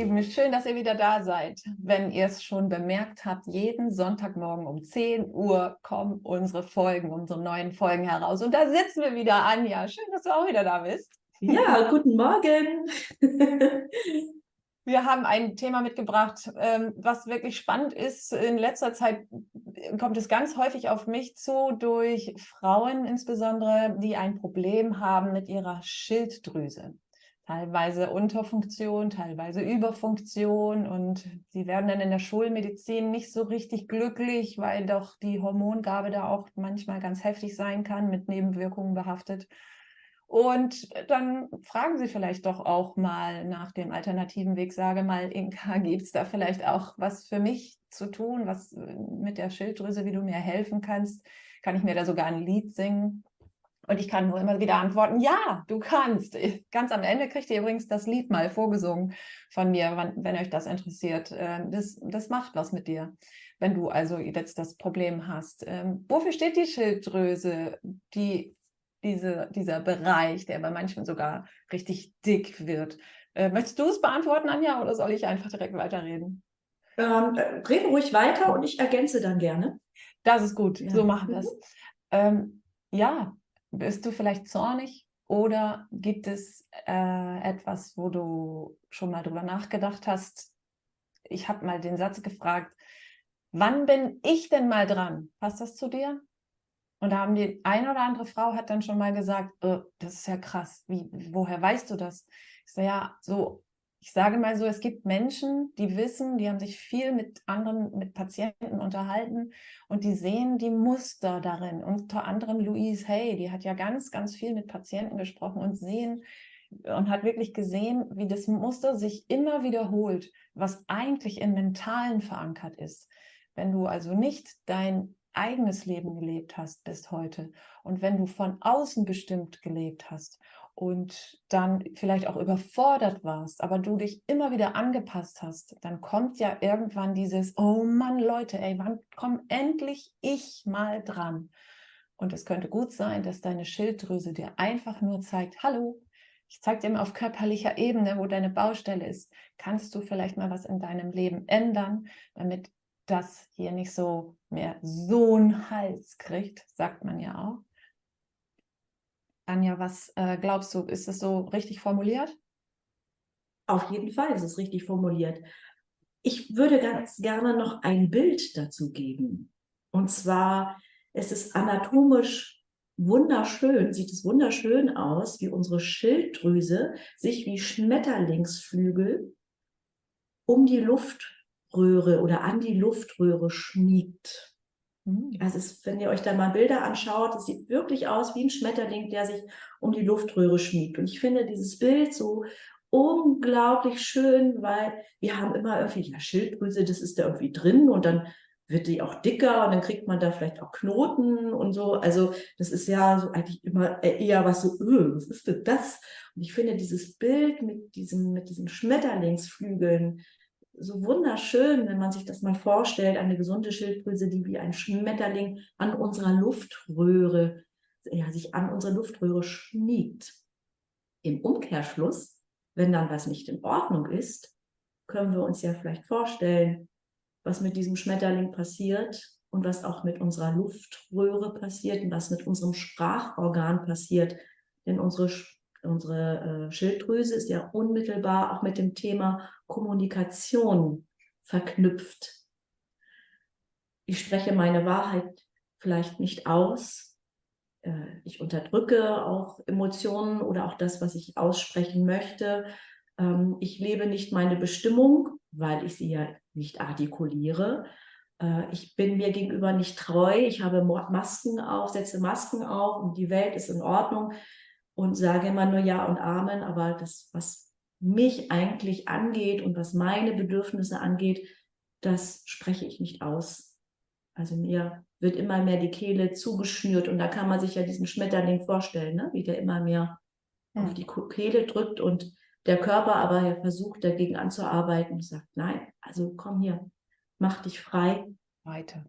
Lieben, schön, dass ihr wieder da seid. Wenn ihr es schon bemerkt habt, jeden Sonntagmorgen um 10 Uhr kommen unsere Folgen, unsere neuen Folgen heraus. Und da sitzen wir wieder, Anja. Schön, dass du auch wieder da bist. Ja, guten Morgen. Wir haben ein Thema mitgebracht, ähm, was wirklich spannend ist. In letzter Zeit kommt es ganz häufig auf mich zu durch Frauen insbesondere, die ein Problem haben mit ihrer Schilddrüse teilweise Unterfunktion, teilweise Überfunktion und sie werden dann in der Schulmedizin nicht so richtig glücklich, weil doch die Hormongabe da auch manchmal ganz heftig sein kann, mit Nebenwirkungen behaftet. Und dann fragen Sie vielleicht doch auch mal nach dem alternativen Weg. Sage mal, Inka, gibt es da vielleicht auch was für mich zu tun, was mit der Schilddrüse, wie du mir helfen kannst? Kann ich mir da sogar ein Lied singen? Und ich kann nur immer wieder antworten, ja, du kannst. Ganz am Ende kriegt ihr übrigens das Lied mal vorgesungen von mir, wenn, wenn euch das interessiert. Ähm, das, das macht was mit dir, wenn du also jetzt das Problem hast. Ähm, wofür steht die Schilddrüse, die, diese, dieser Bereich, der bei manchen sogar richtig dick wird? Äh, möchtest du es beantworten, Anja, oder soll ich einfach direkt weiterreden? Ähm, äh, rede ruhig weiter und ich ergänze dann gerne. Das ist gut, ja. so machen wir es. Ähm, ja, bist du vielleicht zornig oder gibt es äh, etwas, wo du schon mal drüber nachgedacht hast? Ich habe mal den Satz gefragt, wann bin ich denn mal dran? Passt das zu dir? Und da haben die eine oder andere Frau hat dann schon mal gesagt, oh, das ist ja krass, wie, woher weißt du das? Ich sage, ja, so ich sage mal so, es gibt Menschen, die wissen, die haben sich viel mit anderen, mit Patienten unterhalten und die sehen die Muster darin. Unter anderem Louise Hay, die hat ja ganz, ganz viel mit Patienten gesprochen und sehen und hat wirklich gesehen, wie das Muster sich immer wiederholt, was eigentlich im Mentalen verankert ist. Wenn du also nicht dein eigenes Leben gelebt hast bis heute und wenn du von außen bestimmt gelebt hast und dann vielleicht auch überfordert warst, aber du dich immer wieder angepasst hast, dann kommt ja irgendwann dieses, oh Mann, Leute, ey, wann komm endlich ich mal dran? Und es könnte gut sein, dass deine Schilddrüse dir einfach nur zeigt, hallo, ich zeige dir mal auf körperlicher Ebene, wo deine Baustelle ist. Kannst du vielleicht mal was in deinem Leben ändern, damit das hier nicht so mehr so einen Hals kriegt, sagt man ja auch. Anja, was äh, glaubst du, ist es so richtig formuliert? Auf jeden Fall ist es richtig formuliert. Ich würde ganz gerne noch ein Bild dazu geben. Und zwar es ist anatomisch wunderschön, sieht es wunderschön aus, wie unsere Schilddrüse sich wie Schmetterlingsflügel um die Luftröhre oder an die Luftröhre schmiegt. Mhm. Also es, wenn ihr euch da mal Bilder anschaut, es sieht wirklich aus wie ein Schmetterling, der sich um die Luftröhre schmiegt. Und ich finde dieses Bild so unglaublich schön, weil wir haben immer irgendwie, ja, Schilddrüse, das ist da irgendwie drin und dann wird die auch dicker und dann kriegt man da vielleicht auch Knoten und so. Also das ist ja so eigentlich immer eher was so, öh, was ist denn das? Und ich finde dieses Bild mit diesem, mit diesen Schmetterlingsflügeln, so wunderschön, wenn man sich das mal vorstellt, eine gesunde Schilddrüse, die wie ein Schmetterling an unserer Luftröhre, ja, sich an unsere Luftröhre schmiegt. Im Umkehrschluss, wenn dann was nicht in Ordnung ist, können wir uns ja vielleicht vorstellen, was mit diesem Schmetterling passiert und was auch mit unserer Luftröhre passiert und was mit unserem Sprachorgan passiert. Denn unsere Unsere äh, Schilddrüse ist ja unmittelbar auch mit dem Thema Kommunikation verknüpft. Ich spreche meine Wahrheit vielleicht nicht aus. Äh, ich unterdrücke auch Emotionen oder auch das, was ich aussprechen möchte. Ähm, ich lebe nicht meine Bestimmung, weil ich sie ja nicht artikuliere. Äh, ich bin mir gegenüber nicht treu. Ich habe Masken auf, setze Masken auf und die Welt ist in Ordnung und sage immer nur Ja und Amen, aber das, was mich eigentlich angeht und was meine Bedürfnisse angeht, das spreche ich nicht aus. Also mir wird immer mehr die Kehle zugeschnürt und da kann man sich ja diesen Schmetterling vorstellen, ne? wie der immer mehr ja. auf die Kehle drückt und der Körper aber versucht dagegen anzuarbeiten und sagt, nein, also komm hier, mach dich frei. Weiter.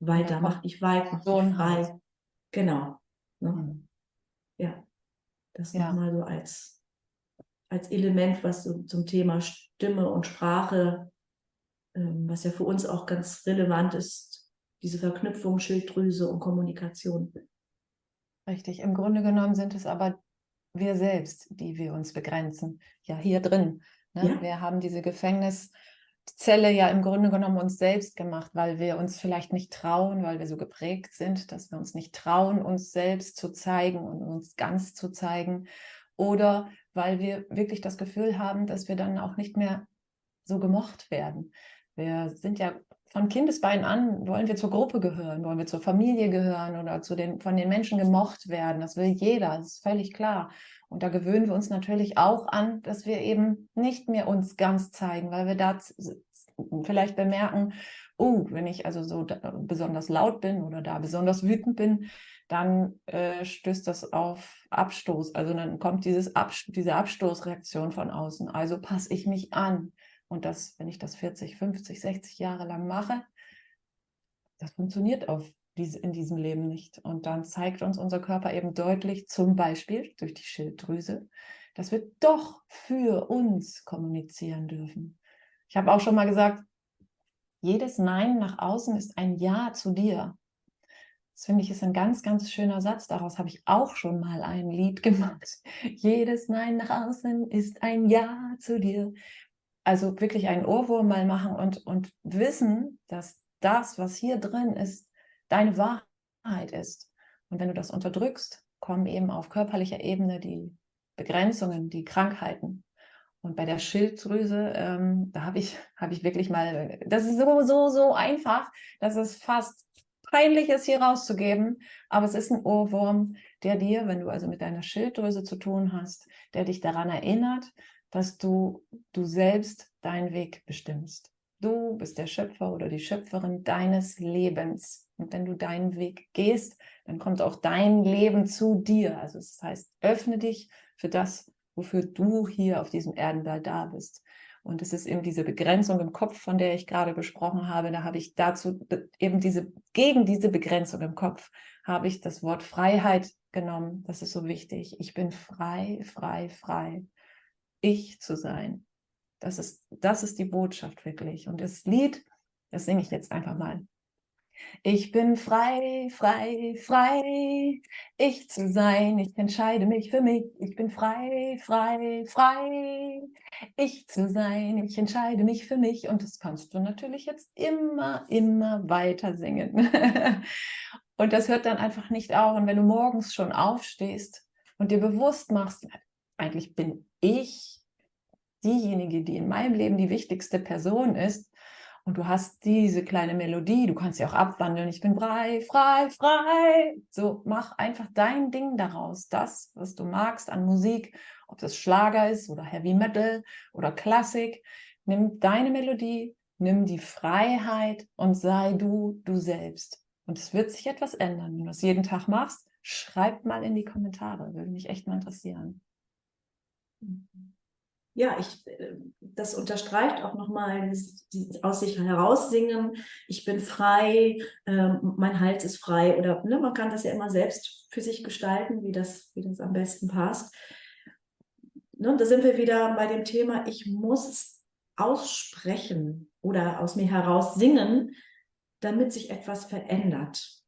Weiter, ja, mach dich weit, mach so dich frei. Genau. Ne? Mhm. Ja. Das ja. nochmal so als als Element, was so zum Thema Stimme und Sprache, ähm, was ja für uns auch ganz relevant ist, diese Verknüpfung Schilddrüse und Kommunikation. Richtig. Im Grunde genommen sind es aber wir selbst, die wir uns begrenzen. Ja, hier drin. Ne? Ja. Wir haben diese Gefängniszelle ja im Grunde genommen uns selbst gemacht, weil wir uns vielleicht nicht trauen, weil wir so geprägt sind, dass wir uns nicht trauen, uns selbst zu zeigen und uns ganz zu zeigen. Oder weil wir wirklich das Gefühl haben, dass wir dann auch nicht mehr so gemocht werden. Wir sind ja von Kindesbeinen an, wollen wir zur Gruppe gehören, wollen wir zur Familie gehören oder zu den, von den Menschen gemocht werden. Das will jeder, das ist völlig klar. Und da gewöhnen wir uns natürlich auch an, dass wir eben nicht mehr uns ganz zeigen, weil wir da vielleicht bemerken, oh, wenn ich also so besonders laut bin oder da besonders wütend bin, dann äh, stößt das auf Abstoß. Also dann kommt dieses Abst diese Abstoßreaktion von außen. Also passe ich mich an. Und das, wenn ich das 40, 50, 60 Jahre lang mache, das funktioniert auf diese, in diesem Leben nicht. Und dann zeigt uns unser Körper eben deutlich, zum Beispiel durch die Schilddrüse, dass wir doch für uns kommunizieren dürfen. Ich habe auch schon mal gesagt, jedes Nein nach außen ist ein Ja zu dir. Das finde ich ist ein ganz, ganz schöner Satz. Daraus habe ich auch schon mal ein Lied gemacht. Jedes Nein nach außen ist ein Ja zu dir also wirklich einen Ohrwurm mal machen und, und wissen, dass das, was hier drin ist, deine Wahrheit ist. Und wenn du das unterdrückst, kommen eben auf körperlicher Ebene die Begrenzungen, die Krankheiten. Und bei der Schilddrüse, ähm, da habe ich, hab ich wirklich mal, das ist so, so, so einfach, dass es fast peinlich ist, hier rauszugeben. Aber es ist ein Ohrwurm, der dir, wenn du also mit deiner Schilddrüse zu tun hast, der dich daran erinnert, dass du du selbst deinen Weg bestimmst. Du bist der Schöpfer oder die Schöpferin deines Lebens. Und wenn du deinen Weg gehst, dann kommt auch dein Leben zu dir. Also das heißt, öffne dich für das, wofür du hier auf diesem Erdenball da bist. Und es ist eben diese Begrenzung im Kopf, von der ich gerade gesprochen habe. Da habe ich dazu eben diese, gegen diese Begrenzung im Kopf, habe ich das Wort Freiheit genommen. Das ist so wichtig. Ich bin frei, frei, frei ich zu sein. Das ist, das ist die Botschaft wirklich. Und das Lied, das singe ich jetzt einfach mal. Ich bin frei, frei, frei, ich zu sein. Ich entscheide mich für mich. Ich bin frei, frei, frei, ich zu sein. Ich entscheide mich für mich. Und das kannst du natürlich jetzt immer, immer weiter singen. und das hört dann einfach nicht auf. Und wenn du morgens schon aufstehst und dir bewusst machst, eigentlich bin ich diejenige, die in meinem Leben die wichtigste Person ist. Und du hast diese kleine Melodie, du kannst sie auch abwandeln. Ich bin frei, frei, frei. So, mach einfach dein Ding daraus. Das, was du magst an Musik, ob das Schlager ist oder Heavy Metal oder Klassik. Nimm deine Melodie, nimm die Freiheit und sei du, du selbst. Und es wird sich etwas ändern. Wenn du das jeden Tag machst, schreib mal in die Kommentare. Würde mich echt mal interessieren. Ja, ich, äh, das unterstreicht auch nochmal dieses aus sich heraussingen. Ich bin frei, äh, mein Hals ist frei. Oder ne, man kann das ja immer selbst für sich gestalten, wie das, wie das am besten passt. Ne, da sind wir wieder bei dem Thema, ich muss aussprechen oder aus mir heraus singen, damit sich etwas verändert.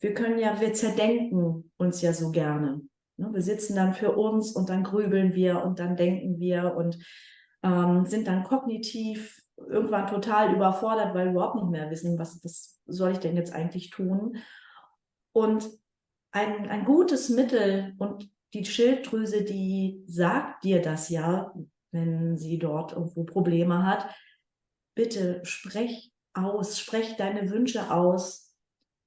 Wir können ja, wir zerdenken uns ja so gerne. Ne, wir sitzen dann für uns und dann grübeln wir und dann denken wir und ähm, sind dann kognitiv irgendwann total überfordert, weil wir überhaupt nicht mehr wissen, was, was soll ich denn jetzt eigentlich tun. Und ein, ein gutes Mittel und die Schilddrüse, die sagt dir das ja, wenn sie dort irgendwo Probleme hat. Bitte sprech aus, sprech deine Wünsche aus,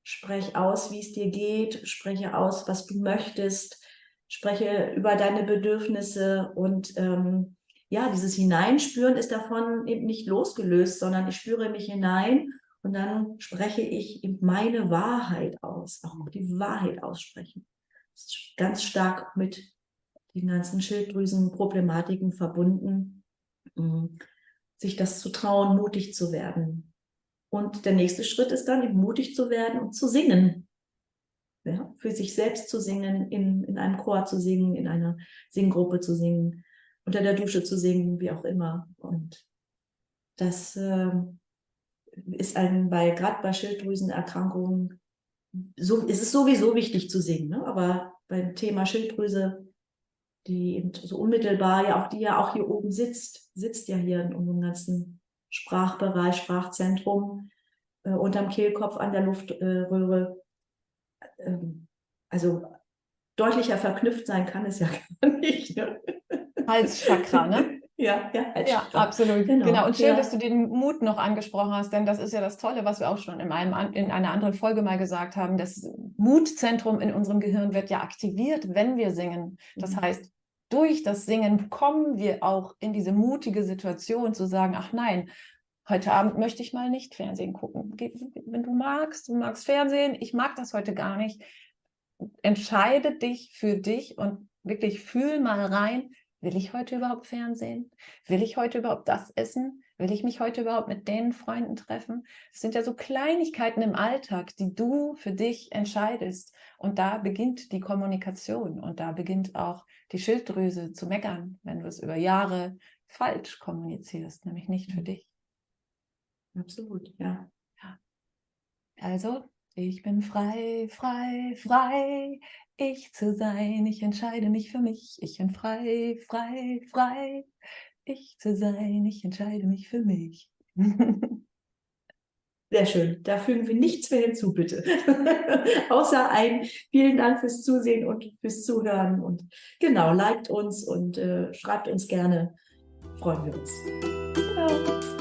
sprech aus, wie es dir geht, spreche aus, was du möchtest, spreche über deine Bedürfnisse und ähm, ja, dieses Hineinspüren ist davon eben nicht losgelöst, sondern ich spüre mich hinein und dann spreche ich eben meine Wahrheit aus, auch die Wahrheit aussprechen. Das ist ganz stark mit den ganzen Schilddrüsenproblematiken verbunden, sich das zu trauen, mutig zu werden. Und der nächste Schritt ist dann eben mutig zu werden und zu singen. Für sich selbst zu singen, in, in einem Chor zu singen, in einer Singgruppe zu singen, unter der Dusche zu singen, wie auch immer. Und das äh, ist ein, bei, gerade bei Schilddrüsenerkrankungen, so, ist es sowieso wichtig zu singen, ne? aber beim Thema Schilddrüse, die eben so unmittelbar, ja auch die ja auch hier oben sitzt, sitzt ja hier in unserem ganzen Sprachbereich, Sprachzentrum, äh, unterm Kehlkopf an der Luftröhre. Äh, ähm, also deutlicher verknüpft sein kann es ja gar nicht. Ne? Halschakra, ne? Ja, ja, ja, absolut. Genau. genau. Und schön, ja. dass du den Mut noch angesprochen hast, denn das ist ja das Tolle, was wir auch schon in, einem, in einer anderen Folge mal gesagt haben. Das Mutzentrum in unserem Gehirn wird ja aktiviert, wenn wir singen. Das mhm. heißt, durch das Singen kommen wir auch in diese mutige Situation zu sagen, ach nein, heute Abend möchte ich mal nicht Fernsehen gucken. Wenn du magst, du magst Fernsehen, ich mag das heute gar nicht. Entscheide dich für dich und wirklich fühl mal rein, Will ich heute überhaupt Fernsehen? Will ich heute überhaupt das essen? Will ich mich heute überhaupt mit den Freunden treffen? Es sind ja so Kleinigkeiten im Alltag, die du für dich entscheidest. Und da beginnt die Kommunikation und da beginnt auch die Schilddrüse zu meckern, wenn du es über Jahre falsch kommunizierst, nämlich nicht für mhm. dich. Absolut, ja. ja. Also, ich bin frei, frei, frei ich zu sein. Ich entscheide mich für mich. Ich bin frei, frei, frei. Ich zu sein. Ich entscheide mich für mich. Sehr schön. Da fügen wir nichts mehr hinzu, bitte. Außer ein vielen Dank fürs Zusehen und fürs Zuhören. Und genau, liked uns und äh, schreibt uns gerne. Freuen wir uns. Genau.